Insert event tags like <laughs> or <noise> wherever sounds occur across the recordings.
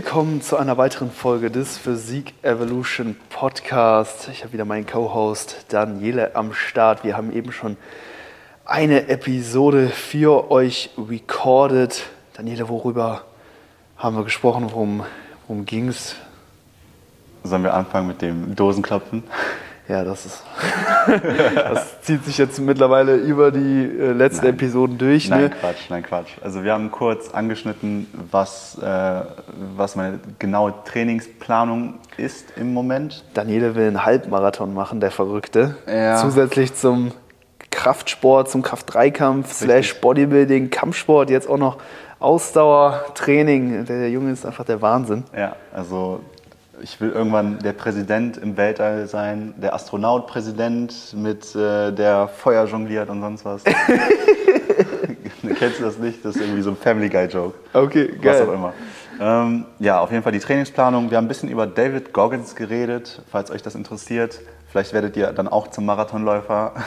Willkommen zu einer weiteren Folge des Physik Evolution Podcast. Ich habe wieder meinen Co-Host Daniele am Start. Wir haben eben schon eine Episode für euch recorded. Daniele, worüber haben wir gesprochen? Worum, worum ging es? Sollen wir anfangen mit dem Dosenklopfen? Ja, das ist. <laughs> das zieht sich jetzt mittlerweile über die äh, letzten Nein. Episoden durch. Nein, Ne? Quatsch, nein, Quatsch. Also wir haben kurz angeschnitten, was, äh, was meine genaue Trainingsplanung ist im Moment. Daniele will einen Halbmarathon machen, der Verrückte. Ja. Zusätzlich zum Kraftsport, zum Kraft-3-Kampf, slash Bodybuilding, Kampfsport, jetzt auch noch Ausdauertraining. Der, der Junge ist einfach der Wahnsinn. Ja, also ich will irgendwann der Präsident im Weltall sein, der Astronaut-Präsident mit äh, der Feuer jongliert und sonst was. <laughs> Kennst du das nicht? Das ist irgendwie so ein Family Guy-Joke. Okay, Was auch geil. immer. Ähm, ja, auf jeden Fall die Trainingsplanung. Wir haben ein bisschen über David Goggins geredet, falls euch das interessiert. Vielleicht werdet ihr dann auch zum Marathonläufer. <laughs>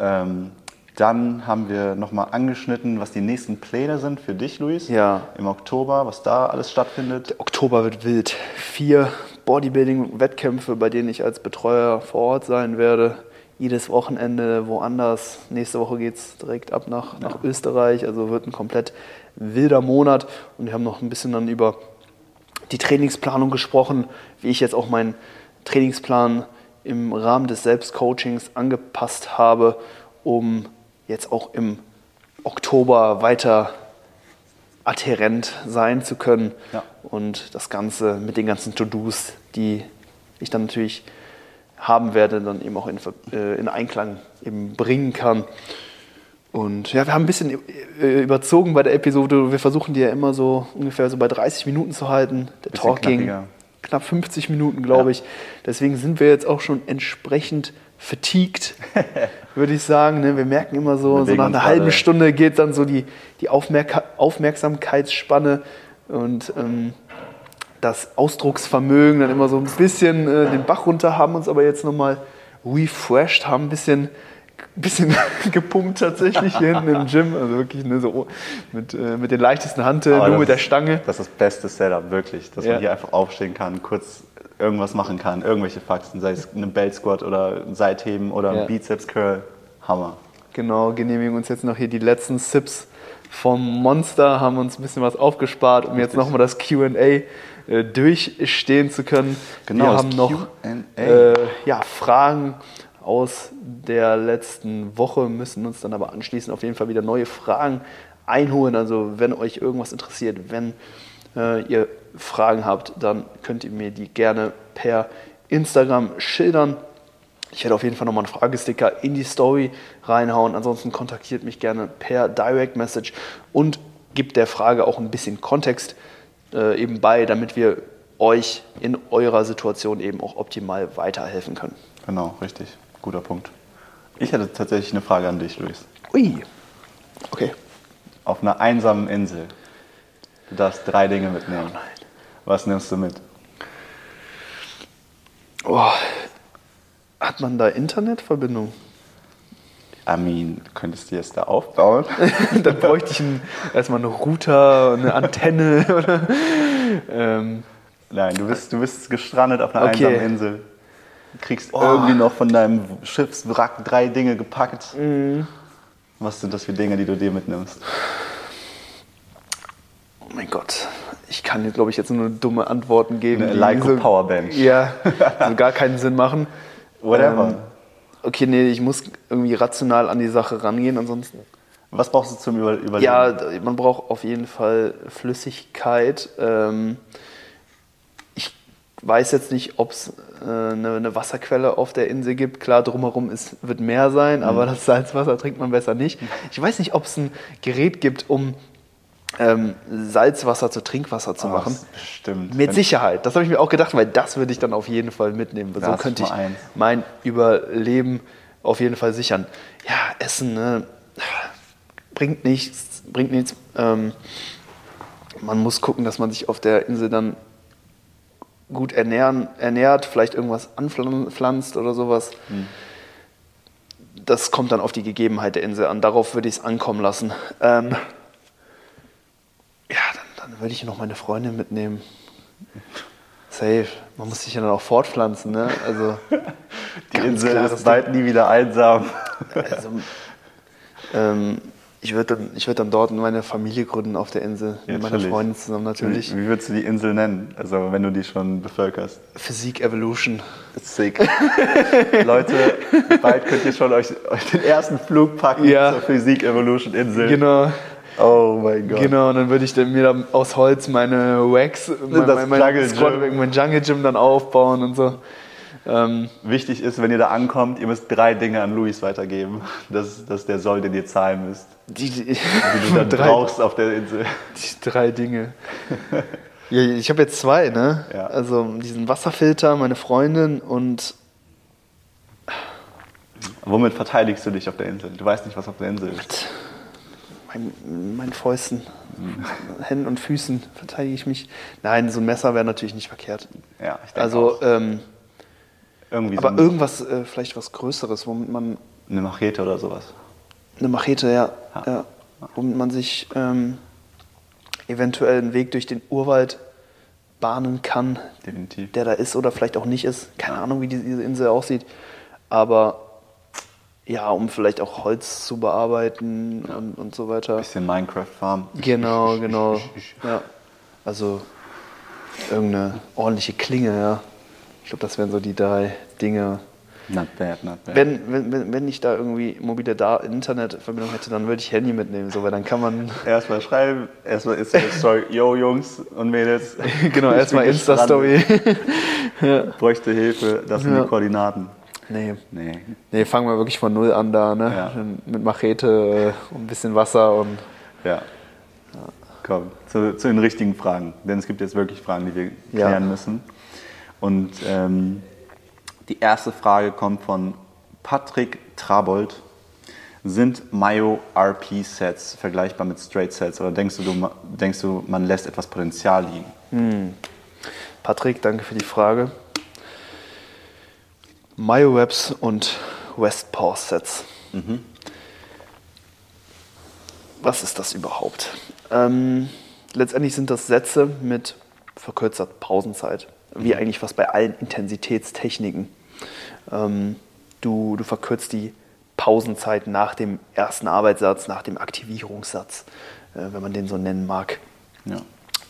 Ähm, dann haben wir nochmal angeschnitten, was die nächsten Pläne sind für dich, Luis. Ja. Im Oktober, was da alles stattfindet. Oktober wird wild. Vier Bodybuilding-Wettkämpfe, bei denen ich als Betreuer vor Ort sein werde. Jedes Wochenende woanders. Nächste Woche geht es direkt ab nach, nach Österreich. Also wird ein komplett wilder Monat. Und wir haben noch ein bisschen dann über die Trainingsplanung gesprochen, wie ich jetzt auch meinen Trainingsplan im Rahmen des Selbstcoachings angepasst habe, um jetzt auch im Oktober weiter adhärent sein zu können Ja. und das Ganze mit den ganzen To-Dos, die ich dann natürlich haben werde, dann eben auch in, äh, in Einklang eben bringen kann. Und ja, wir haben ein bisschen äh, überzogen bei der Episode. Wir versuchen die ja immer so ungefähr so bei 30 Minuten zu halten. Der Talk ging knapp 50 Minuten, glaube Ja. ich. Deswegen sind wir jetzt auch schon entsprechend fatigued, <laughs> würde ich sagen. ne? Wir merken immer so, so nach einer halben. Stunde geht dann so die, die Aufmerka Aufmerksamkeitsspanne und ähm, das Ausdrucksvermögen dann immer so ein bisschen äh, den Bach runter, haben uns aber jetzt nochmal refreshed, haben ein bisschen, bisschen <laughs> gepumpt tatsächlich hier hinten im <laughs> Gym. Also wirklich ne, so mit, äh, mit den leichtesten Hanteln, nur mit der ist- Stange. Das ist das beste Setup, wirklich. Dass Ja. man hier einfach aufstehen kann, kurz irgendwas machen kann, irgendwelche Faxen, sei es eine Belt Squat oder ein Seitheben oder ein Ja. Bizeps Curl. Hammer. Genau, genehmigen uns jetzt noch hier die letzten Sips vom Monster, haben uns ein bisschen was aufgespart, um jetzt Richtig. nochmal das QA äh, durchstehen zu können. Genau, Wir haben noch äh, ja, Fragen aus der letzten Woche, müssen uns dann aber anschließend auf jeden Fall wieder neue Fragen einholen. Also wenn euch irgendwas interessiert, wenn äh, ihr Fragen habt, dann könnt ihr mir die gerne per Instagram schildern. Ich werde auf jeden Fall nochmal einen Fragesticker in die Story reinhauen. Ansonsten kontaktiert mich gerne per Direct Message und gibt der Frage auch ein bisschen Kontext äh, eben bei, damit wir euch in eurer Situation eben auch optimal weiterhelfen können. Genau, richtig. Guter Punkt. Ich hätte tatsächlich eine Frage an dich, Luis. Ui. Okay. Auf einer einsamen Insel. Du darfst drei Dinge mitnehmen. Was nimmst du mit? Oh. Hat man da Internetverbindung? Du könntest dir es da aufbauen. <laughs> Dann bräuchte ich erstmal einen Router, eine Antenne <laughs> oder. Ähm, Nein, du bist, du bist gestrandet auf einer Okay. einsamen Insel. Du kriegst Oh. irgendwie noch von deinem Schiffswrack drei Dinge gepackt. Mhm. Was sind das für Dinge, die du dir mitnimmst? oh mein Gott. Ich kann, glaube ich, jetzt nur dumme Antworten geben. Eine die Leico so- Powerbench. <laughs> Ja, so gar keinen Sinn machen. Whatever. Ähm, okay, nee, ich muss irgendwie rational an die Sache rangehen, ansonsten. Was brauchst du zum Über Überleben? Ja, man braucht auf jeden Fall Flüssigkeit. Ähm, ich weiß jetzt nicht, ob es äh, eine, eine Wasserquelle auf der Insel gibt. Klar, drumherum ist, wird mehr sein, Mhm. aber das Salzwasser trinkt man besser nicht. Ich weiß nicht, ob es ein Gerät gibt, um ähm, Salzwasser zu Trinkwasser zu Oh, machen. Stimmt. Mit Wenn- Sicherheit. Das habe ich mir auch gedacht, weil das würde ich dann auf jeden Fall mitnehmen. So könnte ich eins. mein Überleben auf jeden Fall sichern. Ja, Essen ne, bringt nichts. Bringt nichts. Ähm, man muss gucken, dass man sich auf der Insel dann gut ernähren, ernährt, vielleicht irgendwas anpflanzt oder sowas. Hm. Das kommt dann auf die Gegebenheit der Insel an. Darauf würde ich es ankommen lassen. Ähm, dann, würde ich noch meine Freundin mitnehmen. Safe. Man muss sich ja dann auch fortpflanzen, ne? Also, <laughs> Die Insel ist bald nie wieder einsam. also <laughs> ähm, ich würde dann, ich würd dann dort meine Familie gründen auf der Insel. Ja, mit meiner. Freundin zusammen natürlich. Wie, wie würdest du die Insel nennen? Also wenn du die schon bevölkerst. Physik Evolution. Sick. <laughs> Leute, bald könnt ihr schon euch, euch den ersten Flug packen Ja. zur Physik Evolution Insel. Genau. Oh mein Gott. Genau, und dann würde ich mir dann aus Holz meine Wax, mein, Das mein, mein, Jungle Squad- Gym. mein Jungle Gym dann aufbauen und so. Ähm, Wichtig ist, wenn ihr da ankommt, ihr müsst drei Dinge an Luis weitergeben. Das, das ist der Soll, den ihr zahlen müsst. die, die, Die <laughs> du dann drei, brauchst auf der Insel. die drei Dinge. <laughs> Ja, ich habe jetzt zwei, ne? Ja. Also diesen Wasserfilter, meine Freundin und Womit verteidigst du dich auf der Insel? Du weißt nicht, was auf der Insel ist. Mein, meinen Fäusten, Händen und Füßen verteidige ich mich. Nein, so ein Messer wäre natürlich nicht verkehrt. Ja, ich denke Also, auch. ähm, irgendwie aber so ein- irgendwas, äh, vielleicht was Größeres, womit man eine Machete oder sowas. Eine Machete, ja. Ja. ja. Womit man sich ähm, eventuell einen Weg durch den Urwald bahnen kann, Definitiv. der da ist oder vielleicht auch nicht ist. Keine Ahnung, wie diese Insel aussieht. Aber ja, um vielleicht auch Holz zu bearbeiten und, und so weiter. Bisschen Minecraft Farm. Genau, <laughs> genau. Ja. Also irgendeine ordentliche Klinge, ja. Ich glaube, das wären so die drei Dinge. Not bad, not bad. Wenn, wenn, wenn, ich da irgendwie mobile da Internetverbindung hätte, dann würde ich Handy mitnehmen, so, weil dann kann man <laughs> Erstmal schreiben, erstmal ist die <laughs> Story, yo Jungs und Mädels. genau erstmal Insta-Story. gestrandet, Bräuchte Hilfe, das sind Ja. die Koordinaten. Nee. Nee. nee, fangen wir wirklich von Null an da, ne? Ja. Mit Machete äh, und ein bisschen Wasser und Ja. Komm, zu, zu den richtigen Fragen. Denn es gibt jetzt wirklich Fragen, die wir Ja. klären müssen. Und ähm, die erste Frage kommt von Patrick Trabold. Sind Mayo RP-Sets vergleichbar mit Straight-Sets oder denkst du, du, denkst du, man lässt etwas Potenzial liegen? Patrick, danke für die Frage. Myo-Webs und Westpaw Sets. Was ist das überhaupt? Ähm, letztendlich sind das Sätze mit verkürzter Pausenzeit, wie eigentlich fast bei allen Intensitätstechniken. Ähm, du, du verkürzt die Pausenzeit nach dem ersten Arbeitssatz, nach dem Aktivierungssatz, äh, wenn man den so nennen mag. Ja.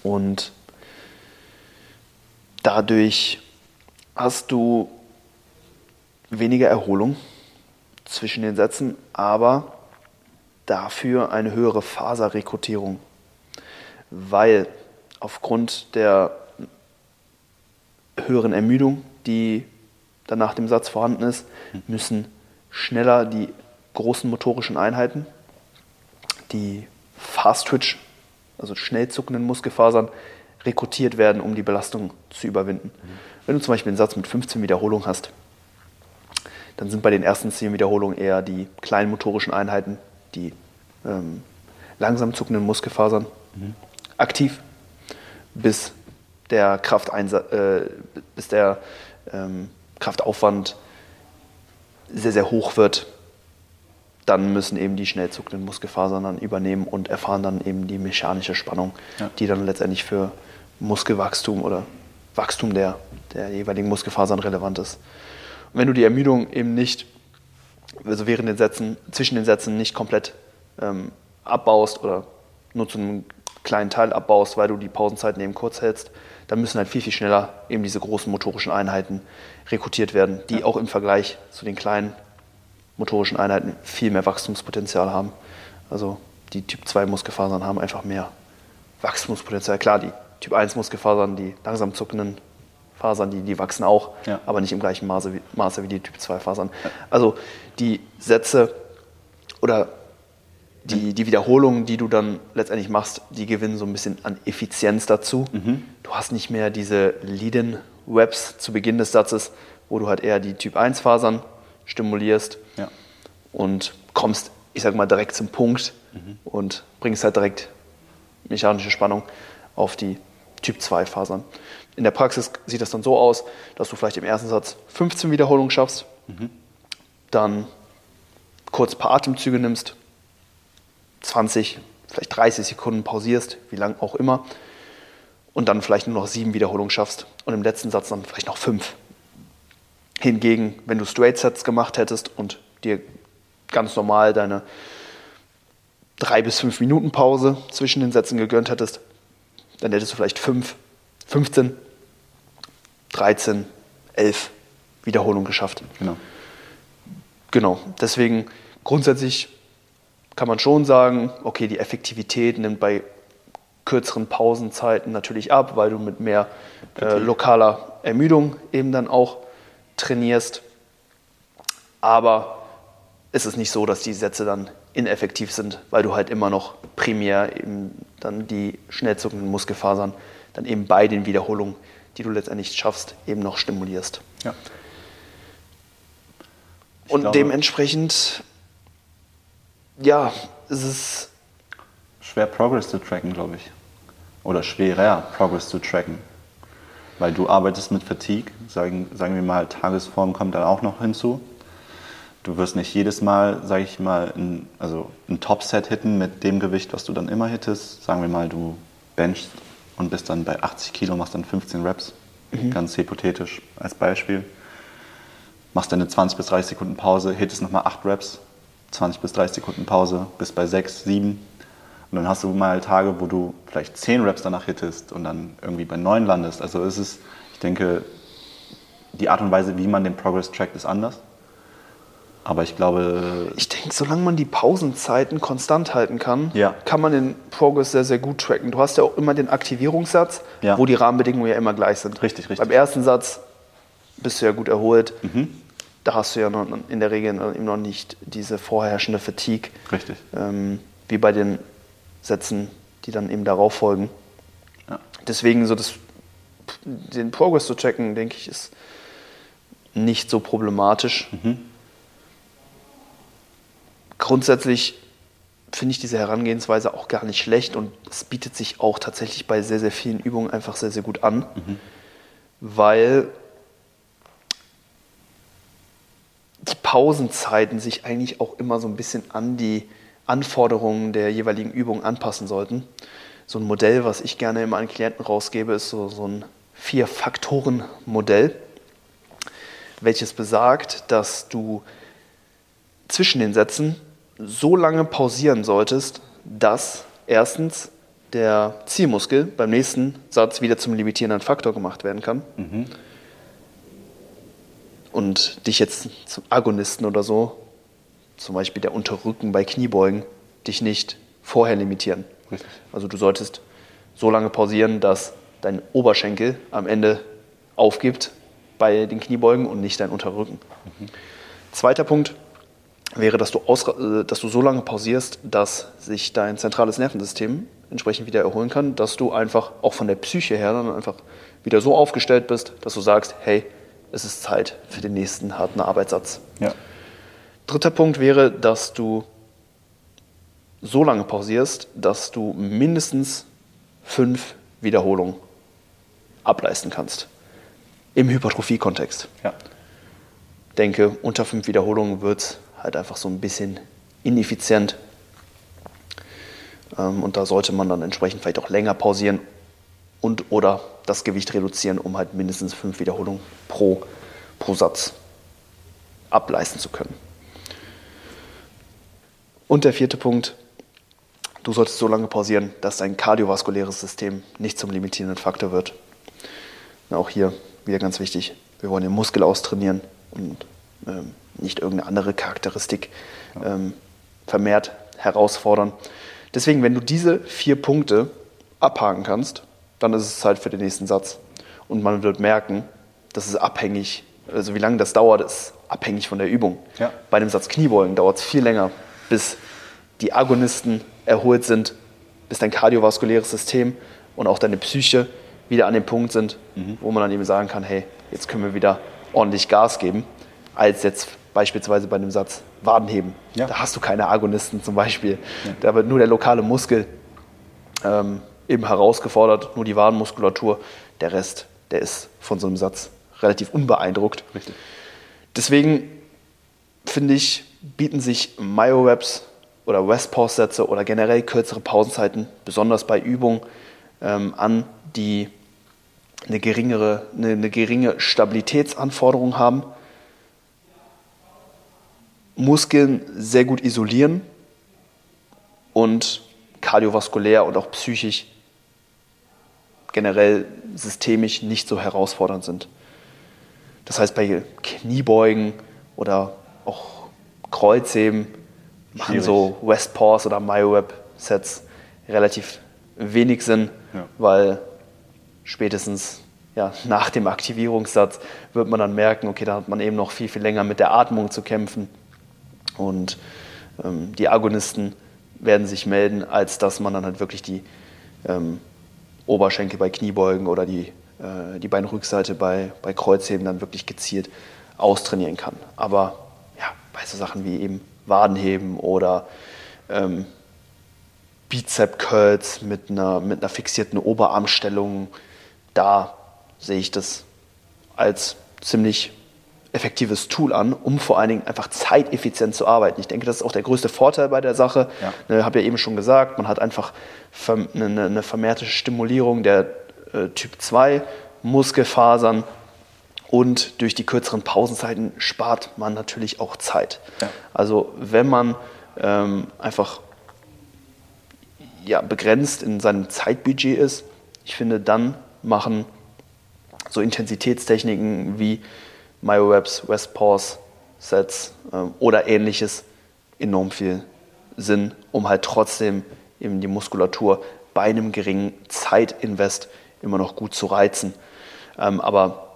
Und dadurch hast du weniger Erholung zwischen den Sätzen, aber dafür eine höhere Faserrekrutierung, weil aufgrund der höheren Ermüdung, die dann nach dem Satz vorhanden ist, müssen schneller die großen motorischen Einheiten, die Fast Twitch, also schnell zuckenden Muskelfasern, rekrutiert werden, um die Belastung zu überwinden. Wenn du zum Beispiel einen Satz mit 15 Wiederholungen hast, dann sind bei den ersten 10 Wiederholungen eher die kleinen motorischen Einheiten, die ähm, langsam zuckenden Muskelfasern aktiv, bis der, Krafteinsa äh, bis der ähm, Kraftaufwand sehr, sehr hoch wird. Dann müssen eben die schnell zuckenden Muskelfasern dann übernehmen und erfahren dann eben die mechanische Spannung, Ja. die dann letztendlich für Muskelwachstum oder Wachstum der, der jeweiligen Muskelfasern relevant ist. Wenn du die Ermüdung eben nicht, also während den Sätzen, zwischen den Sätzen nicht komplett ähm, abbaust oder nur zu einem kleinen Teil abbaust, weil du die Pausenzeiten eben kurz hältst, dann müssen halt viel, viel schneller eben diese großen motorischen Einheiten rekrutiert werden, die auch im Vergleich zu den kleinen motorischen Einheiten viel mehr Wachstumspotenzial haben. Also die Typ 2 Muskelfasern haben einfach mehr Wachstumspotenzial. Klar, die Typ 1 Muskelfasern, die langsam zuckenden Fasern, die, die wachsen auch, Ja. aber nicht im gleichen Maße wie, Maße wie die Typ 2 Fasern. Also die Sätze oder die, die Wiederholungen, die du dann letztendlich machst, die gewinnen so ein bisschen an Effizienz dazu. Du hast nicht mehr diese Lead-in-Webs zu Beginn des Satzes, wo du halt eher die Typ 1 Fasern stimulierst Ja. und kommst, ich sag mal, direkt zum Punkt und bringst halt direkt mechanische Spannung auf die Typ 2 Fasern. In der Praxis sieht das dann so aus, dass du vielleicht im ersten Satz 15 Wiederholungen schaffst, dann kurz ein paar Atemzüge nimmst, 20, vielleicht 30 Sekunden pausierst, wie lang auch immer, und dann vielleicht nur noch sieben Wiederholungen schaffst und im letzten Satz dann vielleicht noch fünf. Hingegen, wenn du Straight Sets gemacht hättest und dir ganz normal deine drei bis fünf Minuten Pause zwischen den Sätzen gegönnt hättest, dann hättest du vielleicht fünf, 15, 13, 11 Wiederholungen geschafft. Genau. Genau, deswegen grundsätzlich kann man schon sagen, okay, die Effektivität nimmt bei kürzeren Pausenzeiten natürlich ab, weil du mit mehr äh, lokaler Ermüdung eben dann auch trainierst. Aber es ist nicht so, dass die Sätze dann ineffektiv sind, weil du halt immer noch primär eben dann die schnell zuckenden Muskelfasern dann eben bei den Wiederholungen, die du letztendlich schaffst, eben noch stimulierst. Ja. Und glaube- dementsprechend, ja, es ist Schwer Progress zu tracken, glaube ich. Oder schwerer Progress zu tracken. Weil du arbeitest mit Fatigue, sagen, sagen wir mal, Tagesform kommt dann auch noch hinzu. Du wirst nicht jedes Mal, sage ich mal, ein, also ein Top-Set hitten mit dem Gewicht, was du dann immer hittest. Sagen wir mal, du benchst und bist dann bei 80 Kilo, machst dann 15 Reps. Ganz hypothetisch als Beispiel. Machst dann eine 20 bis 30 Sekunden Pause, hittest nochmal 8 Reps, 20 bis 30 Sekunden Pause, bist bei 6, 7. Und dann hast du mal Tage, wo du vielleicht 10 Reps danach hittest und dann irgendwie bei 9 landest. Also es ist, ich denke, die Art und Weise, wie man den Progress trackt, ist anders. Aber ich glaube, Ich denke, solange man die Pausenzeiten konstant halten kann, Ja. kann man den Progress sehr, sehr gut tracken. Du hast ja auch immer den Aktivierungssatz, Ja. wo die Rahmenbedingungen ja immer gleich sind. Richtig, richtig. Beim ersten Satz bist du ja gut erholt. Mhm. Da hast du ja noch, in der Regel eben noch nicht diese vorherrschende Fatigue, richtig. ähm, wie bei den Sätzen, die dann eben darauf folgen. Ja. Deswegen so das, den Progress zu checken, denke ich, ist nicht so problematisch. Grundsätzlich finde ich diese Herangehensweise auch gar nicht schlecht und es bietet sich auch tatsächlich bei sehr, sehr vielen Übungen einfach sehr, sehr gut an, weil die Pausenzeiten sich eigentlich auch immer so ein bisschen an die Anforderungen der jeweiligen Übung anpassen sollten. So ein Modell, was ich gerne immer an Klienten rausgebe, ist so, so ein Vier-Faktoren-Modell, welches besagt, dass du zwischen den Sätzen so lange pausieren solltest, dass erstens der Zielmuskel beim nächsten Satz wieder zum limitierenden Faktor gemacht werden kann und dich jetzt zum Agonisten oder so, zum Beispiel der Unterrücken bei Kniebeugen, dich nicht vorher limitieren. Richtig. Also du solltest so lange pausieren, dass dein Oberschenkel am Ende aufgibt bei den Kniebeugen und nicht dein Unterrücken. Zweiter Punkt wäre, dass du, äh, dass du so lange pausierst, dass sich dein zentrales Nervensystem entsprechend wieder erholen kann, dass du einfach auch von der Psyche her dann einfach wieder so aufgestellt bist, dass du sagst, hey, es ist Zeit für den nächsten harten Arbeitssatz. Ja. Dritter Punkt wäre, dass du so lange pausierst, dass du mindestens fünf Wiederholungen ableisten kannst. Im Hypertrophie-Kontext. Ja. Denke, unter fünf Wiederholungen wird es halt einfach so ein bisschen ineffizient. Ähm, und da sollte man dann entsprechend vielleicht auch länger pausieren und oder das Gewicht reduzieren, um halt mindestens fünf Wiederholungen pro, pro Satz ableisten zu können. Und der vierte Punkt, du solltest so lange pausieren, dass dein kardiovaskuläres System nicht zum limitierenden Faktor wird. Auch hier wieder ganz wichtig, wir wollen den Muskel austrainieren und ähm, nicht irgendeine andere Charakteristik ähm, vermehrt herausfordern. Deswegen, wenn du diese vier Punkte abhaken kannst, dann ist es Zeit für den nächsten Satz. Und man wird merken, das ist abhängig, also wie lange das dauert, ist abhängig von der Übung. Ja. Bei dem Satz Kniebeugen dauert es viel länger, bis die Agonisten erholt sind, bis dein kardiovaskuläres System und auch deine Psyche wieder an dem Punkt sind, wo man dann eben sagen kann, hey, jetzt können wir wieder ordentlich Gas geben, als jetzt beispielsweise bei dem Satz Wadenheben. Ja. Da hast du keine Agonisten zum Beispiel. Da wird nur der lokale Muskel ähm, eben herausgefordert, nur die Wadenmuskulatur. Der Rest, der ist von so einem Satz relativ unbeeindruckt. Richtig. Deswegen finde ich, bieten sich Myo-Reps oder West-Pause-Sätze oder generell kürzere Pausenzeiten, besonders bei Übungen, ähm, an, die eine geringere, eine, eine geringe Stabilitätsanforderung haben, Muskeln sehr gut isolieren und kardiovaskulär und auch psychisch generell systemisch nicht so herausfordernd sind. Das heißt, bei Kniebeugen oder auch Kreuzheben machen so West Pause oder MyoWeb Sets relativ wenig Sinn, ja. weil spätestens ja, nach dem Aktivierungssatz wird man dann merken, okay, da hat man eben noch viel, viel länger mit der Atmung zu kämpfen. Und ähm, die Agonisten werden sich melden, als dass man dann halt wirklich die ähm, Oberschenkel bei Kniebeugen oder die, äh, die Beinrückseite bei, bei Kreuzheben dann wirklich gezielt austrainieren kann. Aber ja, bei so Sachen wie eben Wadenheben oder ähm, Bizep-Curls mit einer, mit einer fixierten Oberarmstellung, da sehe ich das als ziemlich effektives Tool an, um vor allen Dingen einfach zeiteffizient zu arbeiten. Ich denke, das ist auch der größte Vorteil bei der Sache. Ja. Ich ne, habe ja eben schon gesagt, man hat einfach eine, eine vermehrte Stimulierung der äh, Typ 2 Muskelfasern und durch die kürzeren Pausenzeiten spart man natürlich auch Zeit. Ja. Also wenn man ähm, einfach ja, begrenzt in seinem Zeitbudget ist, ich finde, dann machen so Intensitätstechniken wie MyoWebs, West Pause Sets ähm, oder ähnliches enorm viel Sinn, um halt trotzdem eben die Muskulatur bei einem geringen Zeitinvest immer noch gut zu reizen. Ähm, aber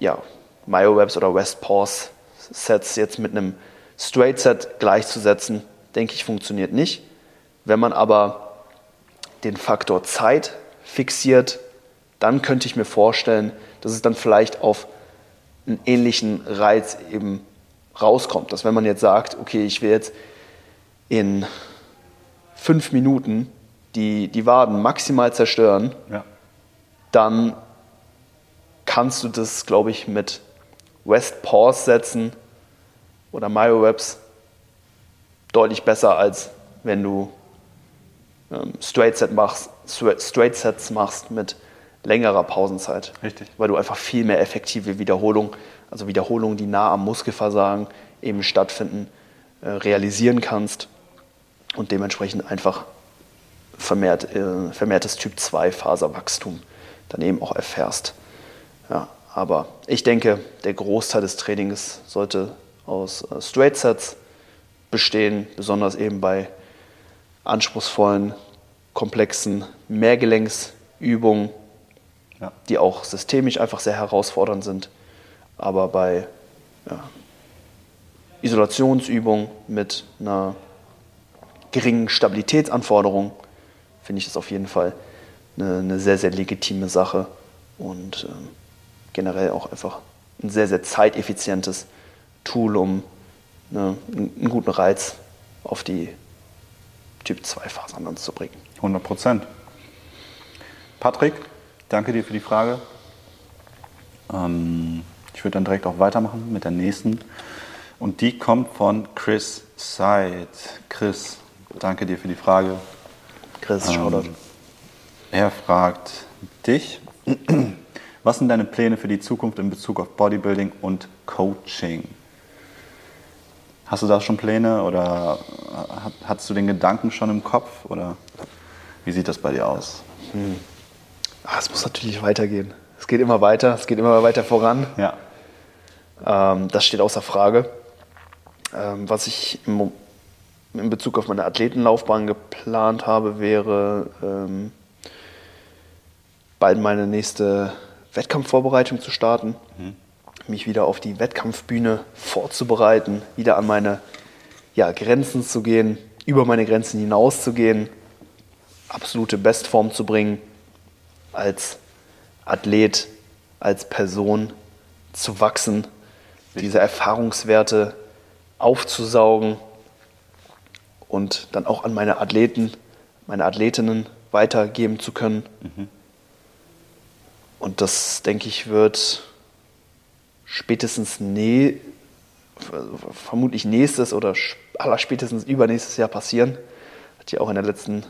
ja, MyoWebs oder West Pause Sets jetzt mit einem Straight Set gleichzusetzen, denke ich, funktioniert nicht. Wenn man aber den Faktor Zeit fixiert, dann könnte ich mir vorstellen, dass es dann vielleicht auf einen ähnlichen Reiz eben rauskommt. Dass wenn man jetzt sagt, okay, ich will jetzt in fünf Minuten die, die Waden maximal zerstören, ja. dann kannst du das, glaube ich, mit West Pause setzen oder MyoWebs deutlich besser, als wenn du ähm, Straight, Set machst, Straight Sets machst mit längerer Pausenzeit. Richtig. Weil du einfach viel mehr effektive Wiederholungen, also Wiederholungen, die nah am Muskelversagen eben stattfinden, äh, realisieren kannst und dementsprechend einfach vermehrt, äh, vermehrtes Typ 2 Faserwachstum dann eben auch erfährst. Ja, aber ich denke, der Großteil des Trainings sollte aus äh, Straight Sets bestehen, besonders eben bei anspruchsvollen, komplexen Mehrgelenksübungen, ja. die auch systemisch einfach sehr herausfordernd sind. Aber bei ja, Isolationsübungen mit einer geringen Stabilitätsanforderung finde ich das auf jeden Fall eine, eine sehr, sehr legitime Sache und ähm, generell auch einfach ein sehr, sehr zeiteffizientes Tool, um eine, einen guten Reiz auf die Typ 2 Fasern anzubringen. 100 Prozent. Patrick, danke dir für die Frage. Ähm, ich würde dann direkt auch weitermachen mit der nächsten. Und die kommt von Chris Seid. Chris, danke dir für die Frage. Chris, Shoutout. Ähm, er fragt dich, <clears throat> was sind deine Pläne für die Zukunft in Bezug auf Bodybuilding und Coaching? Hast du da schon Pläne oder hast du den Gedanken schon im Kopf oder wie sieht das bei dir aus? Hm. Ah, es muss natürlich weitergehen. Es geht immer weiter, es geht immer weiter voran. Ja. Ähm, das steht außer Frage. Ähm, was ich im, in Bezug auf meine Athletenlaufbahn geplant habe, wäre ähm, bald meine nächste Wettkampfvorbereitung zu starten. Mhm mich wieder auf die Wettkampfbühne vorzubereiten, wieder an meine ja, Grenzen zu gehen, über meine Grenzen hinaus zu gehen, absolute Bestform zu bringen, als Athlet, als Person zu wachsen, diese Erfahrungswerte aufzusaugen und dann auch an meine Athleten, meine Athletinnen weitergeben zu können. Mhm. Und das, denke ich, wird spätestens nee, vermutlich nächstes oder allerspätestens übernächstes Jahr passieren. Hat ja auch in der letzten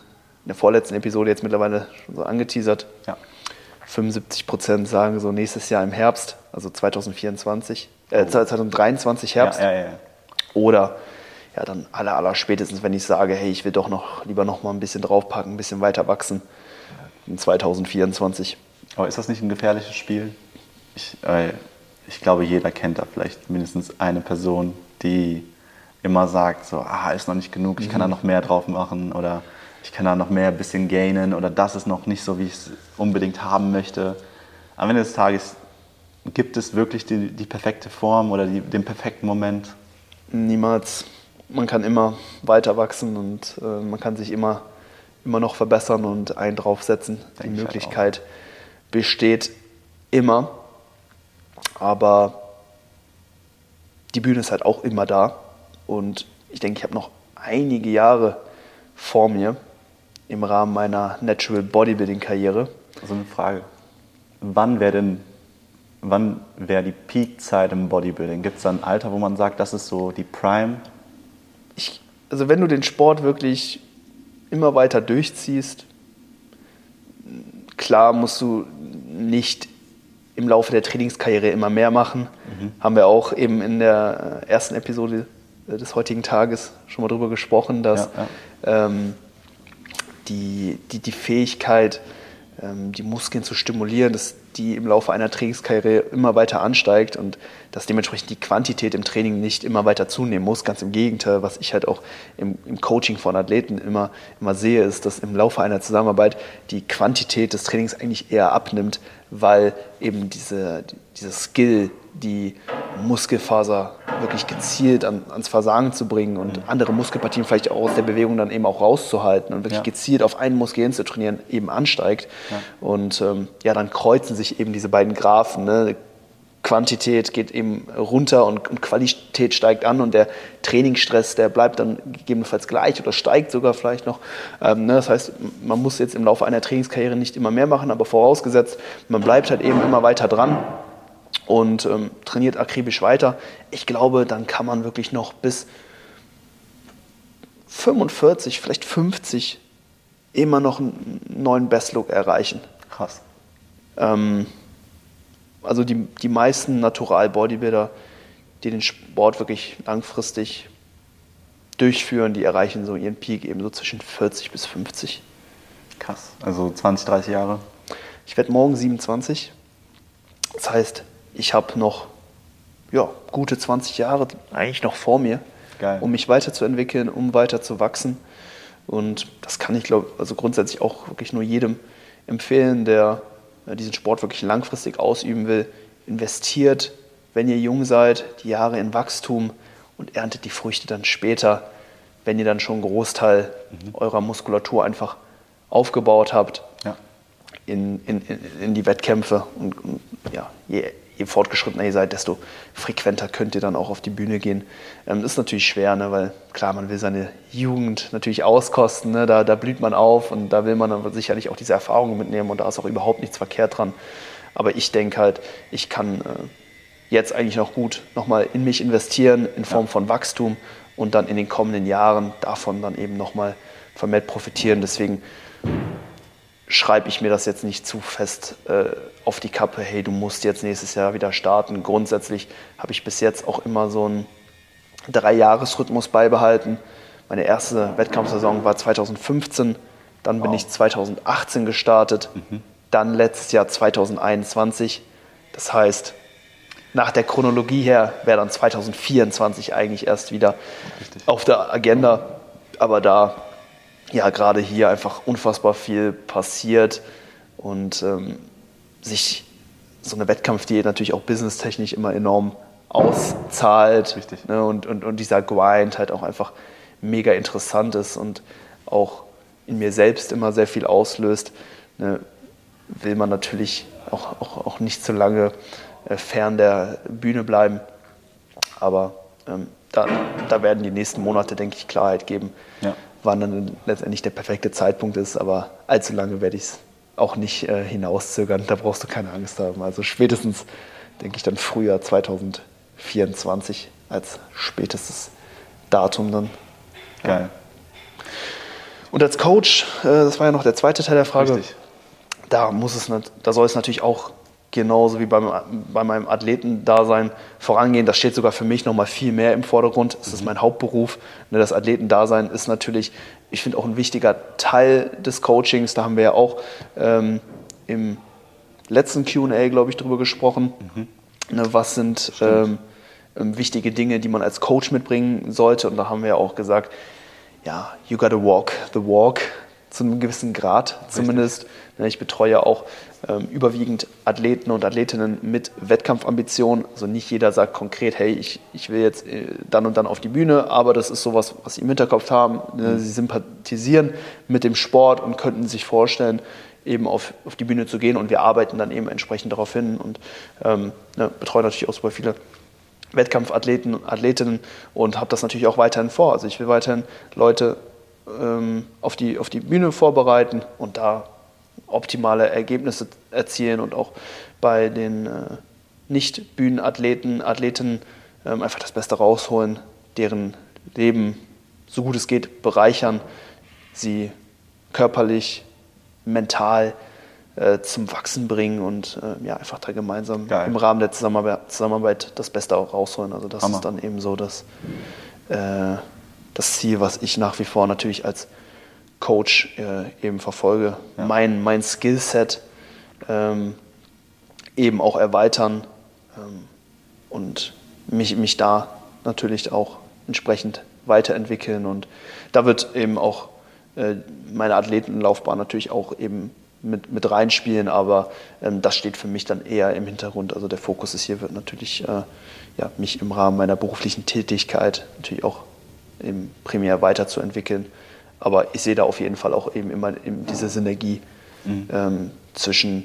der vorletzten Episode jetzt mittlerweile schon so angeteasert. Ja. 75 Prozent sagen so nächstes Jahr im Herbst, also 2024, äh, 2023 Herbst. Ja, ja, ja. Oder ja, dann aller, aller spätestens, wenn ich sage, hey, ich will doch noch lieber noch mal ein bisschen draufpacken, ein bisschen weiter wachsen in 2024. Aber ist das nicht ein gefährliches Spiel? Ich, äh, ich glaube, jeder kennt da vielleicht mindestens eine Person, die immer sagt, so, ah, ist noch nicht genug, ich kann da noch mehr drauf machen oder ich kann da noch mehr ein bisschen gainen oder das ist noch nicht so, wie ich es unbedingt haben möchte. Am Ende des Tages gibt es wirklich die, die perfekte Form oder die, den perfekten Moment. Niemals. Man kann immer weiter wachsen und äh, man kann sich immer, immer noch verbessern und einen draufsetzen. Die Denke ich halt Möglichkeit besteht immer. Aber die Bühne ist halt auch immer da. Und ich denke, ich habe noch einige Jahre vor mir im Rahmen meiner Natural Bodybuilding-Karriere. Also eine Frage. Wann wäre denn, wann wäre die Peak-Zeit im Bodybuilding? Gibt es da ein Alter, wo man sagt, das ist so die Prime? Ich, also wenn du den Sport wirklich immer weiter durchziehst, klar musst du nicht im Laufe der Trainingskarriere immer mehr machen. Haben wir auch eben in der äh, ersten Episode äh, des heutigen Tages schon mal drüber gesprochen, dass Ja, Ähm, die, die, die Fähigkeit, ähm, die Muskeln zu stimulieren, dass die im Laufe einer Trainingskarriere immer weiter ansteigt und dass dementsprechend die Quantität im Training nicht immer weiter zunehmen muss. Ganz im Gegenteil, was ich halt auch im, im Coaching von Athleten immer, immer sehe, ist, dass im Laufe einer Zusammenarbeit die Quantität des Trainings eigentlich eher abnimmt, weil eben diese, dieser Skill, die Muskelfaser wirklich gezielt an, ans Versagen zu bringen und andere Muskelpartien vielleicht auch aus der Bewegung dann eben auch rauszuhalten und wirklich Ja. gezielt auf einen Muskel hin zu trainieren, eben ansteigt. Und ähm, ja, dann kreuzen sich eben diese beiden Graphen. Ne? Quantität geht eben runter und, Qualität steigt an und der Trainingsstress, der bleibt dann gegebenenfalls gleich oder steigt sogar vielleicht noch. Ähm, ne? Das heißt, man muss jetzt im Laufe einer Trainingskarriere nicht immer mehr machen, aber vorausgesetzt, man bleibt halt eben immer weiter dran und ähm, trainiert akribisch weiter. Ich glaube, dann kann man wirklich noch bis 45, vielleicht 50 immer noch einen neuen Bestlook erreichen. Krass. Ähm, also die, die meisten Natural-Bodybuilder, die den Sport wirklich langfristig durchführen, die erreichen so ihren Peak eben so zwischen 40 bis 50. Krass. Also 20, 30 Jahre. Ich werde morgen 27. Das heißt, ich habe noch ja, gute 20 Jahre eigentlich noch vor mir, Geil. um mich weiterzuentwickeln, um weiter zu wachsen. Und das kann ich, glaube also grundsätzlich auch wirklich nur jedem empfehlen, der diesen Sport wirklich langfristig ausüben will. Investiert, wenn ihr jung seid, die Jahre in Wachstum und erntet die Früchte dann später, wenn ihr dann schon einen Großteil eurer Muskulatur einfach aufgebaut habt Ja. in, in, in- in die Wettkämpfe. Und, und ja, je, je fortgeschrittener ihr seid, desto frequenter könnt ihr dann auch auf die Bühne gehen. Ähm, das ist natürlich schwer, ne, weil klar, man will seine Jugend natürlich auskosten, ne, da, da blüht man auf und da will man dann sicherlich auch diese Erfahrungen mitnehmen und da ist auch überhaupt nichts verkehrt dran. Aber ich denke halt, ich kann äh, jetzt eigentlich noch gut nochmal in mich investieren in Form von Wachstum und dann in den kommenden Jahren davon dann eben nochmal vermehrt profitieren. Deswegen schreibe ich mir das jetzt nicht zu fest äh, auf die Kappe, hey, du musst jetzt nächstes Jahr wieder starten. Grundsätzlich habe ich bis jetzt auch immer so einen Drei-Jahres-Rhythmus beibehalten. Meine erste Wettkampfsaison war 2015, dann bin Wow. ich 2018 gestartet, dann letztes Jahr 2021. Das heißt, nach der Chronologie her wäre dann 2024 eigentlich erst wieder auf der Agenda. Aber da ja gerade hier einfach unfassbar viel passiert und ähm, sich so eine Wettkampfdiät natürlich auch businesstechnisch immer enorm auszahlt. Richtig. Ne, und, und, und dieser Grind halt auch einfach mega interessant ist und auch in mir selbst immer sehr viel auslöst, ne, will man natürlich auch, auch, auch nicht zu lange äh, fern der Bühne bleiben. Aber ähm, da, da werden die nächsten Monate, denke ich, Klarheit geben, Ja. Wann dann letztendlich der perfekte Zeitpunkt ist. Aber allzu lange werde ich es auch nicht äh, hinauszögern. Da brauchst du keine Angst haben. Also spätestens, denke ich, dann Frühjahr 2024 als spätestes Datum dann. Geil. Und als Coach, äh, das war ja noch der zweite Teil der Frage, Richtig. da muss es, da soll es natürlich auch genauso wie beim, bei meinem Athletendasein vorangehen. Das steht sogar für mich noch mal viel mehr im Vordergrund. Es ist mein Hauptberuf. Ne, Das Athletendasein ist natürlich, ich finde auch ein wichtiger Teil des Coachings. Da haben wir ja auch ähm, im letzten Q&A, glaube ich, drüber gesprochen. Ne, was sind ähm, ähm, wichtige Dinge, die man als Coach mitbringen sollte? Und da haben wir ja auch gesagt, ja, you gotta walk the walk zu einem gewissen Grad zumindest. Ne, Ich betreue auch ähm, überwiegend Athleten und Athletinnen mit Wettkampfambitionen. Also nicht jeder sagt konkret, hey, ich, ich will jetzt äh, dann und dann auf die Bühne, aber das ist sowas, was sie im Hinterkopf haben. Ne, Sie sympathisieren mit dem Sport und könnten sich vorstellen, eben auf, auf die Bühne zu gehen und wir arbeiten dann eben entsprechend darauf hin und ähm, ne, betreuen natürlich auch super viele Wettkampfathleten und Athletinnen und habe das natürlich auch weiterhin vor. Also ich will weiterhin Leute ähm, auf, die, auf die Bühne vorbereiten und da optimale Ergebnisse erzielen und auch bei den äh, Nicht-Bühnenathleten, Athletinnen ähm, einfach das Beste rausholen, deren Leben so gut es geht bereichern, sie körperlich, mental äh, zum Wachsen bringen und äh, ja, einfach da gemeinsam Geil. im Rahmen der Zusammenarbeit, Zusammenarbeit das Beste auch rausholen. Also das Hammer. ist dann eben so das, äh, das Ziel, was ich nach wie vor natürlich als Coach äh, eben verfolge. Ja. Mein, mein Skillset ähm, eben auch erweitern ähm, und mich, mich da natürlich auch entsprechend weiterentwickeln. Und da wird eben auch äh, meine Athletenlaufbahn natürlich auch eben mit, mit reinspielen, aber ähm, das steht für mich dann eher im Hintergrund. Also der Fokus ist hier wird natürlich äh, ja, mich im Rahmen meiner beruflichen Tätigkeit natürlich auch eben primär weiterzuentwickeln. Aber ich sehe da auf jeden Fall auch eben immer eben diese Synergie ähm, zwischen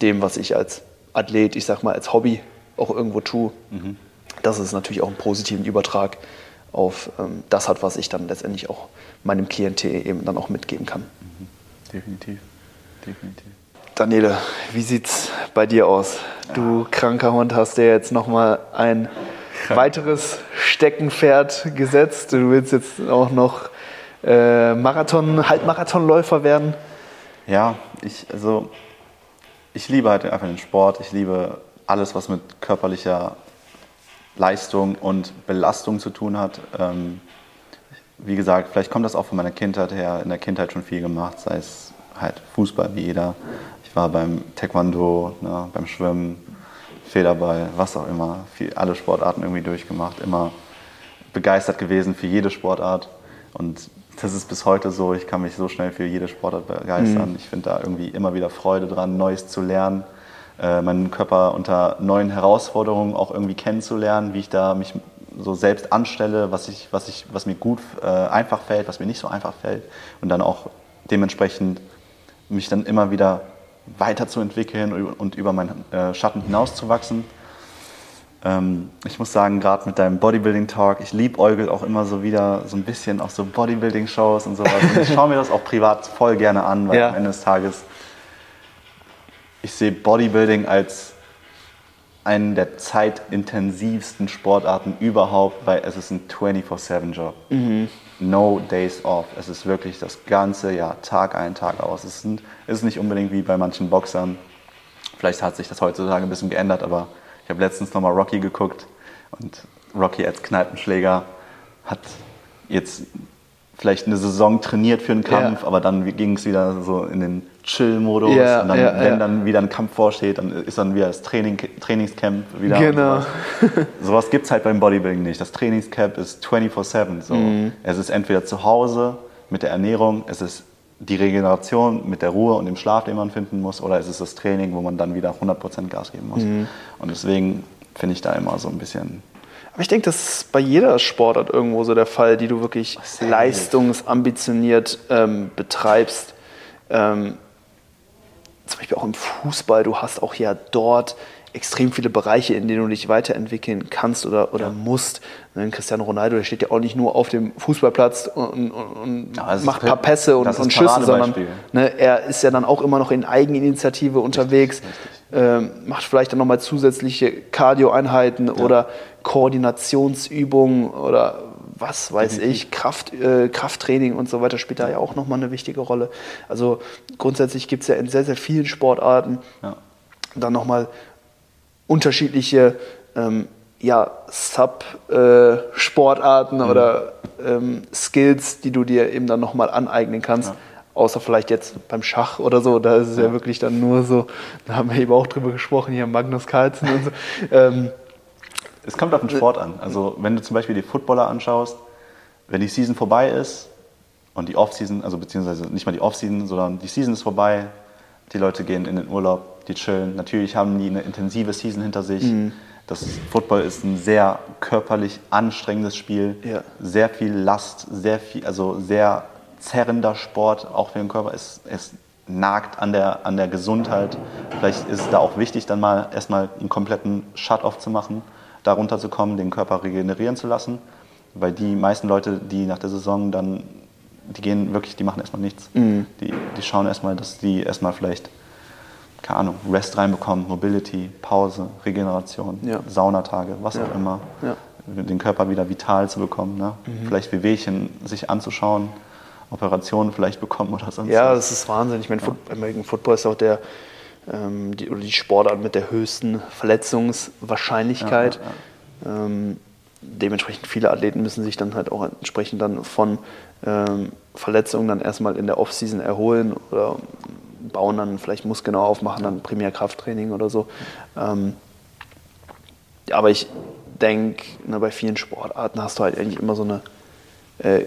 dem, was ich als Athlet, ich sag mal als Hobby auch irgendwo tue, dass es natürlich auch einen positiven Übertrag auf ähm, das hat, was ich dann letztendlich auch meinem Klientel eben dann auch mitgeben kann. Definitiv. Definitiv. Daniele, wie sieht's bei dir aus? Du kranker Hund hast dir jetzt nochmal ein <laughs> weiteres Steckenpferd gesetzt. Du willst jetzt auch noch äh, Marathon, Halbmarathonläufer werden. Ja, ich, also, ich liebe halt einfach den Sport. Ich liebe alles, was mit körperlicher Leistung und Belastung zu tun hat. Ähm, wie gesagt, vielleicht kommt das auch von meiner Kindheit her. In der Kindheit schon viel gemacht, sei es halt Fußball wie jeder. Ich war beim Taekwondo, ne, beim Schwimmen, Federball, was auch immer. Viel, alle Sportarten irgendwie durchgemacht. Immer begeistert gewesen für jede Sportart. Und das ist bis heute so. Ich kann mich so schnell für jede Sportart begeistern. Ich finde da irgendwie immer wieder Freude dran, Neues zu lernen, äh, meinen Körper unter neuen Herausforderungen auch irgendwie kennenzulernen, wie ich da mich so selbst anstelle, was, ich, was, ich, was mir gut äh, einfach fällt, was mir nicht so einfach fällt. Und dann auch dementsprechend mich dann immer wieder weiterzuentwickeln und über meinen äh, Schatten hinauszuwachsen. Ähm, ich muss sagen, gerade mit deinem Bodybuilding-Talk, ich liebäugel auch immer so wieder so ein bisschen auf so Bodybuilding-Shows und sowas. Und ich schaue mir das auch privat voll gerne an, weil Ja. am Ende des Tages, ich sehe Bodybuilding als einen der zeitintensivsten Sportarten überhaupt, weil es ist ein 24-7-Job. No days off. Es ist wirklich das ganze Jahr, Tag ein, Tag aus. Es ist nicht unbedingt wie bei manchen Boxern. Vielleicht hat sich das heutzutage ein bisschen geändert, aber ich habe letztens nochmal Rocky geguckt und Rocky als Kneipenschläger hat jetzt vielleicht eine Saison trainiert für einen Kampf, Ja. aber dann ging es wieder so in den Chill-Modus Ja, und dann, ja, wenn dann wieder ein Kampf vorsteht, dann ist dann wieder das Training, Trainingscamp wieder. Genau. Sowas, sowas gibt es halt beim Bodybuilding nicht. Das Trainingscamp ist 24-7. So. Mhm. Es ist entweder zu Hause mit der Ernährung, es ist die Regeneration mit der Ruhe und dem Schlaf, den man finden muss, oder es ist das Training, wo man dann wieder 100% Gas geben muss. Mhm. Und deswegen finde ich da immer so ein bisschen Aber ich denke, das ist bei jeder Sportart irgendwo so der Fall, die du wirklich leistungsambitioniert ähm, betreibst. Ähm, zum Beispiel auch im Fußball, du hast auch ja dort extrem viele Bereiche, in denen du dich weiterentwickeln kannst oder, oder musst. Ne, Cristiano Ronaldo, der steht ja auch nicht nur auf dem Fußballplatz und, und, und Ja, macht ein paar Pässe und, und Schüsse, sondern ne, er ist ja dann auch immer noch in Eigeninitiative unterwegs, ähm, macht vielleicht dann nochmal zusätzliche Cardio-Einheiten oder Koordinationsübungen oder was weiß ich, Kraft, äh, Krafttraining und so weiter spielt da ja. auch nochmal eine wichtige Rolle. Also grundsätzlich gibt es ja in sehr, sehr vielen Sportarten Ja. dann nochmal unterschiedliche ähm, ja, Sub-Sportarten Mhm. oder ähm, Skills, die du dir eben dann nochmal aneignen kannst. Ja. Außer vielleicht jetzt beim Schach oder so, da ist es ja. Ja. wirklich dann nur so, da haben wir eben auch drüber gesprochen, hier Magnus Carlsen und so. <laughs> Ähm, Es kommt auf den Sport an. Also wenn du zum Beispiel die Footballer anschaust, wenn die Season vorbei ist und die Off-Season, also beziehungsweise nicht mal die Off-Season, sondern die Season ist vorbei, die Leute gehen in den Urlaub, die chillen. Natürlich haben die eine intensive Season hinter sich. Das Football ist ein sehr körperlich anstrengendes Spiel, Ja. sehr viel Last, sehr viel, also sehr zerrender Sport, auch für den Körper. Es, es nagt an der, an der Gesundheit. Vielleicht ist es da auch wichtig, dann mal erstmal einen kompletten Shut-off zu machen, da runterzukommen, den Körper regenerieren zu lassen. Weil die meisten Leute, die nach der Saison dann, die gehen wirklich, die machen erstmal nichts. Die, die schauen erstmal, dass die erstmal vielleicht, keine Ahnung, Rest reinbekommen, Mobility, Pause, Regeneration, Ja. Saunatage, was Ja. auch immer. Ja. Den Körper wieder vital zu bekommen. Ne? Vielleicht Wehwehchen sich anzuschauen, Operationen vielleicht bekommen oder sonst Ja, das ist Wahnsinn. Ich meine, American Football ist auch der, ähm, die, oder die Sportart mit der höchsten Verletzungswahrscheinlichkeit. Ähm, dementsprechend viele Athleten müssen sich dann halt auch entsprechend dann von ähm, Verletzungen dann erstmal in der Offseason erholen oder bauen dann vielleicht Muskeln auch auf, machen dann primär Krafttraining oder so. Ähm, aber ich denke, ne, bei vielen Sportarten hast du halt eigentlich immer so eine äh,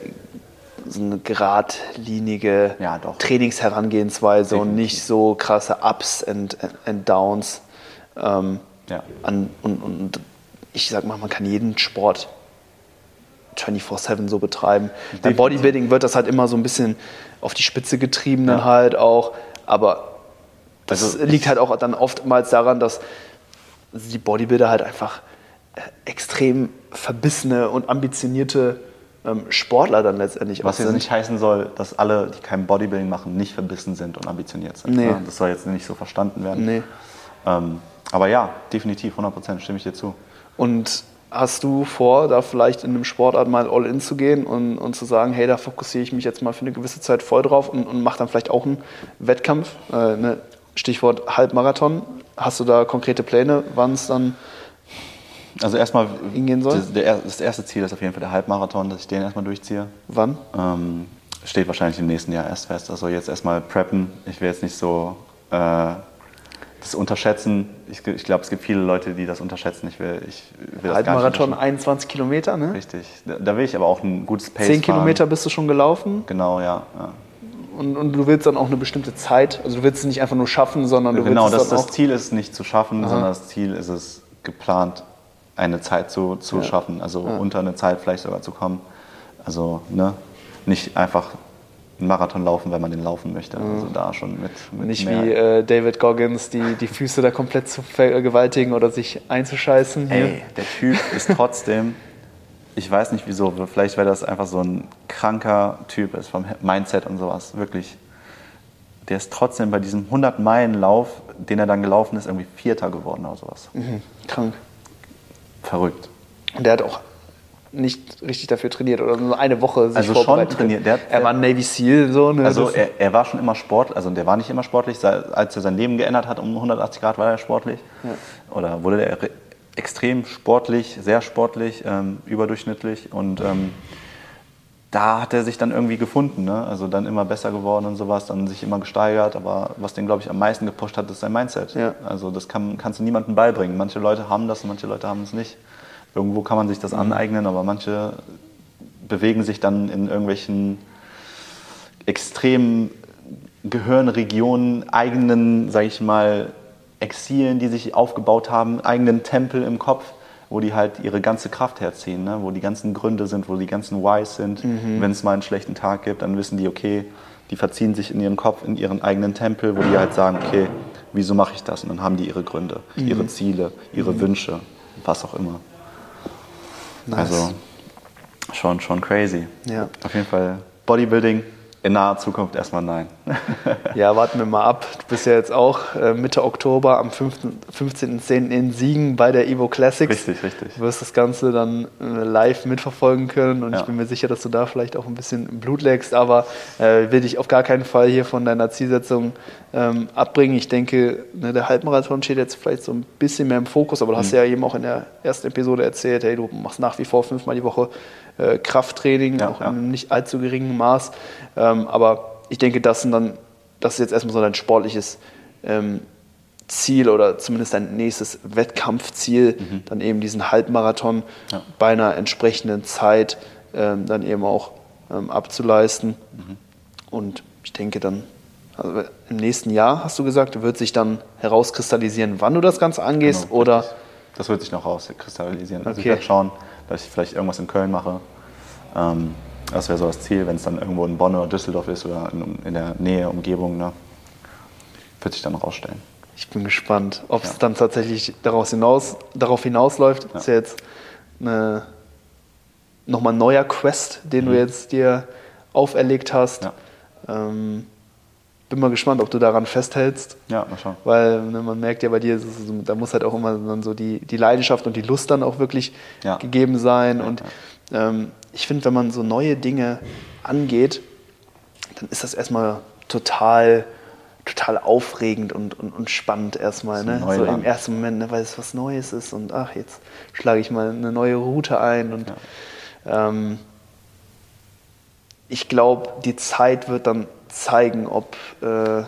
so eine geradlinige Ja. Trainingsherangehensweise und Definitiv. nicht so krasse Ups and, and Downs. Ähm, Ja. an, und, und ich sag mal, man kann jeden Sport 24-7 so betreiben. Beim Definitiv. Bodybuilding wird das halt immer so ein bisschen auf die Spitze getrieben dann Ja. halt auch, aber das Also liegt halt auch dann oftmals daran, dass die Bodybuilder halt einfach äh, extrem verbissene und ambitionierte ähm, Sportler dann letztendlich Was jetzt nicht heißen soll, dass alle, die kein Bodybuilding machen, nicht verbissen sind und ambitioniert sind. Nee. ne? Das soll jetzt nicht so verstanden werden. Nee. Ähm, aber ja, definitiv, 100% stimme ich dir zu. Und hast du vor, da vielleicht in einem Sportart mal all in zu gehen und, und zu sagen, hey, da fokussiere ich mich jetzt mal für eine gewisse Zeit voll drauf und, und mache dann vielleicht auch einen Wettkampf? Äh, ne? Stichwort Halbmarathon. Hast du da konkrete Pläne, wann es dann Also erstmal, Hingehen soll? das, der, das erste Ziel ist auf jeden Fall der Halbmarathon, dass ich den erstmal durchziehe. wann? Ähm, steht wahrscheinlich im nächsten Jahr erst fest. Also jetzt erstmal preppen. Ich will jetzt nicht so äh, das unterschätzen. Ich, ich glaube, es gibt viele Leute, die das unterschätzen. Ich will, ich will das gar nicht Halbmarathon unterschätzen. 21 Kilometer, ne? Richtig. Da, da will ich aber auch ein gutes Pace 10 Kilometer fahren. bist du schon gelaufen Genau, ja. ja. und, und du willst dann auch eine bestimmte Zeit, also du willst es nicht einfach nur schaffen, sondern du Genau, willst das, es dann das auch... Ziel ist nicht zu schaffen, sondern das Ziel ist es geplant, eine Zeit zu, zu Ja. schaffen, also unter eine Zeit vielleicht sogar zu kommen. Also ne, nicht einfach einen Marathon laufen, weil man den laufen möchte. Also da schon mit, mit Nicht mehr. wie äh, David Goggins, die, die Füße da komplett zu vergewaltigen oder sich einzuscheißen. Hier. Ey, der Typ ist trotzdem, <laughs> ich weiß nicht wieso, vielleicht weil das einfach so ein kranker Typ ist vom Mindset und sowas, wirklich. Der ist trotzdem bei diesem 100-Meilen-Lauf, den er dann gelaufen ist, irgendwie Vierter geworden oder sowas. Mhm, krank. Verrückt. Und der hat auch nicht richtig dafür trainiert oder nur eine Woche sich Also schon trainiert. Der er war ein Navy Seal, so. Ne? Also er, er war schon immer Sport, also der war nicht immer sportlich, als er sein Leben geändert hat um 180 Grad war er sportlich. Oder wurde er re- extrem sportlich, sehr sportlich, ähm, überdurchschnittlich und ähm, da hat er sich dann irgendwie gefunden, ne? also dann immer besser geworden und sowas, dann sich immer gesteigert, aber was den glaube ich am meisten gepusht hat, ist sein Mindset. Ja. Also das kann, kannst du niemandem beibringen. Manche Leute haben das und manche Leute haben es nicht. Irgendwo kann man sich das aneignen, aber manche bewegen sich dann in irgendwelchen extremen Gehirnregionen, eigenen, sage ich mal, Exilen, die sich aufgebaut haben, eigenen Tempel im Kopf, wo die halt ihre ganze Kraft herziehen, ne? wo die ganzen Gründe sind, wo die ganzen Whys sind. Wenn es mal einen schlechten Tag gibt, dann wissen die, okay, die verziehen sich in ihren Kopf, in ihren eigenen Tempel, wo die halt sagen, okay, wieso mache ich das? Und dann haben die ihre Gründe, ihre Ziele, ihre Wünsche, was auch immer. Nice. Also schon, schon crazy. Ja. Auf jeden Fall Bodybuilding in naher Zukunft erstmal nein. <laughs> ja, warten wir mal ab. Du bist ja jetzt auch äh, Mitte Oktober am 15.10. in Siegen bei der Evo Classics. Richtig, richtig. Du wirst das Ganze dann äh, live mitverfolgen können und ja. ich bin mir sicher, dass du da vielleicht auch ein bisschen Blut legst, aber äh, will dich auf gar keinen Fall hier von deiner Zielsetzung ähm, abbringen. Ich denke, ne, der Halbmarathon steht jetzt vielleicht so ein bisschen mehr im Fokus, aber du hast mhm. ja eben auch in der ersten Episode erzählt, hey, du machst nach wie vor fünfmal die Woche äh, Krafttraining, ja, auch ja. in einem nicht allzu geringen Maß. Ähm, aber ich denke, das, sind dann, das ist jetzt erstmal so dein sportliches ähm, Ziel oder zumindest dein nächstes Wettkampfziel, mhm. dann eben diesen Halbmarathon ja. bei einer entsprechenden Zeit ähm, dann eben auch ähm, abzuleisten. Mhm. Und ich denke dann, also im nächsten Jahr, hast du gesagt, wird sich dann herauskristallisieren, wann du das Ganze angehst genau, oder? Das wird sich noch herauskristallisieren. Also okay. ich werde schauen, dass ich vielleicht irgendwas in Köln mache. Ähm, das wäre so das Ziel, wenn es dann irgendwo in Bonn oder Düsseldorf ist oder in, in der Nähe, Umgebung, ne, wird sich dann noch ausstellen. Ich bin gespannt, ob es ja. dann tatsächlich daraus hinaus, darauf hinausläuft. Ja. Ist ja jetzt eine, nochmal ein neuer Quest, den mhm. du jetzt dir auferlegt hast. Ja. Ähm, bin mal gespannt, ob du daran festhältst. Ja, mal schauen. Weil ne, man merkt ja bei dir, so, da muss halt auch immer dann so die, die Leidenschaft und die Lust dann auch wirklich ja. gegeben sein. Ja, und ja. Ähm, ich finde, wenn man so neue Dinge angeht, dann ist das erstmal total, total aufregend und, und, und spannend erstmal. Ne? So im ersten Moment, ne, weil es was Neues ist und ach, jetzt schlage ich mal eine neue Route ein. Und ähm, ich glaube, die Zeit wird dann zeigen, ob, äh,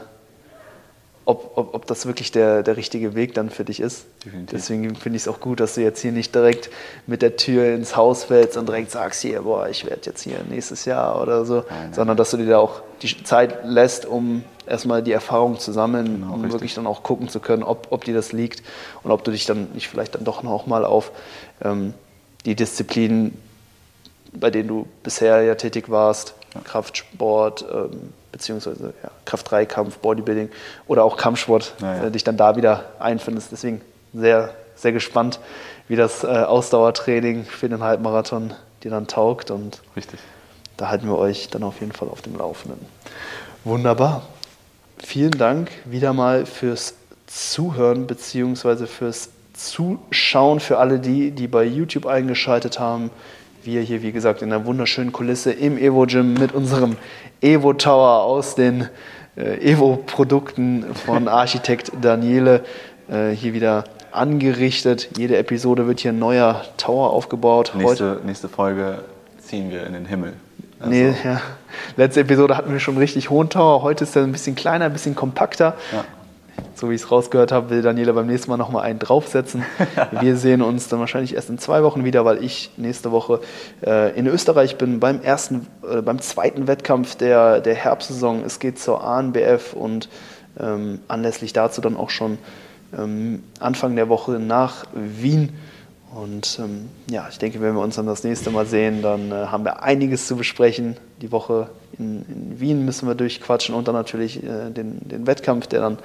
ob, ob, ob das wirklich der, der richtige Weg dann für dich ist. Definitiv. Deswegen finde ich es auch gut, dass du jetzt hier nicht direkt mit der Tür ins Haus fällst und direkt sagst, hier, boah, ich werde jetzt hier nächstes Jahr oder so, nein, nein. sondern dass du dir da auch die Zeit lässt, um erstmal die Erfahrung zu sammeln, genau, um richtig. wirklich dann auch gucken zu können, ob, ob dir das liegt und ob du dich dann nicht vielleicht dann doch noch mal auf ähm, die Disziplinen, bei denen du bisher ja tätig warst. Kraftsport, ähm, beziehungsweise ja, Kraft-3-Kampf, Bodybuilding oder auch Kampfsport ja, äh, dich dann da wieder einfindest. Deswegen sehr, sehr gespannt, wie das äh, Ausdauertraining für den Halbmarathon dir dann taugt. Und Richtig. da halten wir euch dann auf jeden Fall auf dem Laufenden. Wunderbar. Vielen Dank wieder mal fürs Zuhören beziehungsweise fürs Zuschauen für alle die, die bei YouTube eingeschaltet haben. Wir hier, wie gesagt, in einer wunderschönen Kulisse im Evo Gym mit unserem Evo Tower aus den äh, Evo-Produkten von <laughs> Architekt Daniele äh, hier wieder angerichtet. Jede Episode wird hier ein neuer Tower aufgebaut. Nächste, nächste Folge ziehen wir in den Himmel. Also. Nee, ja. Letzte Episode hatten wir schon einen richtig hohen Tower. Heute ist er ein bisschen kleiner, ein bisschen kompakter. Ja so wie ich es rausgehört habe, will Daniela beim nächsten Mal nochmal einen draufsetzen. <laughs> Wir sehen uns dann wahrscheinlich erst in zwei Wochen wieder, weil ich nächste Woche äh, in Österreich bin beim ersten, äh, beim zweiten Wettkampf der, der Herbstsaison. Es geht zur ANBF und ähm, anlässlich dazu dann auch schon ähm, Anfang der Woche nach Wien. Und ähm, ja, ich denke, wenn wir uns dann das nächste Mal sehen, dann äh, haben wir einiges zu besprechen. Die Woche in, in Wien müssen wir durchquatschen und dann natürlich äh, den, den Wettkampf, der dann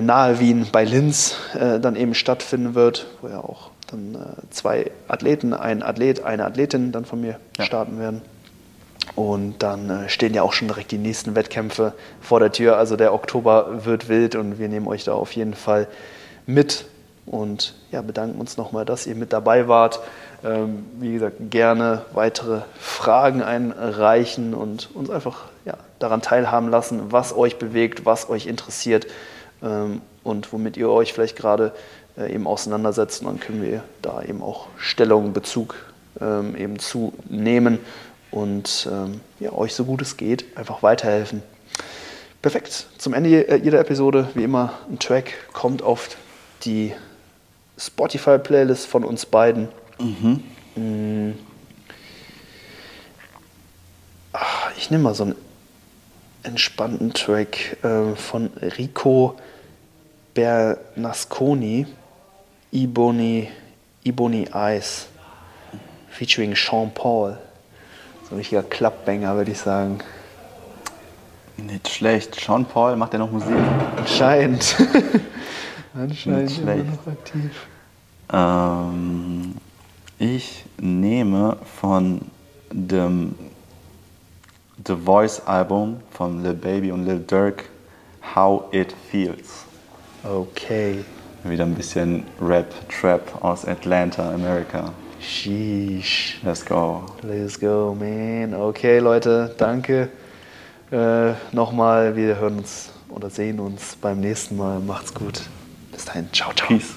nahe Wien bei Linz äh, dann eben stattfinden wird, wo ja auch dann äh, zwei Athleten, ein Athlet, eine Athletin dann von mir ja. starten werden. Und dann stehen ja auch schon direkt die nächsten Wettkämpfe vor der Tür. Also der Oktober wird wild und wir nehmen euch da auf jeden Fall mit und ja, bedanken uns nochmal, dass ihr mit dabei wart. Ähm, wie gesagt, gerne weitere Fragen einreichen und uns einfach ja, daran teilhaben lassen, was euch bewegt, was euch interessiert und womit ihr euch vielleicht gerade äh, eben auseinandersetzt. Und dann können wir da eben auch Stellung, Bezug ähm, eben zu nehmen und ähm, ja, euch so gut es geht einfach weiterhelfen. Perfekt. Zum Ende äh, jeder Episode, wie immer, ein Track kommt auf die Spotify-Playlist von uns beiden. Mhm. Mm. Ach, ich nehme mal so einen entspannten Track äh, von Rico Bernasconi, Ebony, Ebony Eyes, featuring Sean Paul. So ein richtiger Klappbanger, würde ich sagen. Nicht schlecht. Sean Paul, macht er noch Musik? Anscheinend. <laughs> Anscheinend Nicht schlecht. noch aktiv. Ähm, ich nehme von dem The Voice Album von Lil Baby und Lil Durk, How It Feels. Okay. Wieder ein bisschen Rap, Trap aus Atlanta, Amerika. Sheesh. Let's go. Let's go, man. Okay, Leute, danke. Äh, Nochmal, wir hören uns oder sehen uns beim nächsten Mal. Macht's gut. Bis dahin. Ciao, ciao. Peace.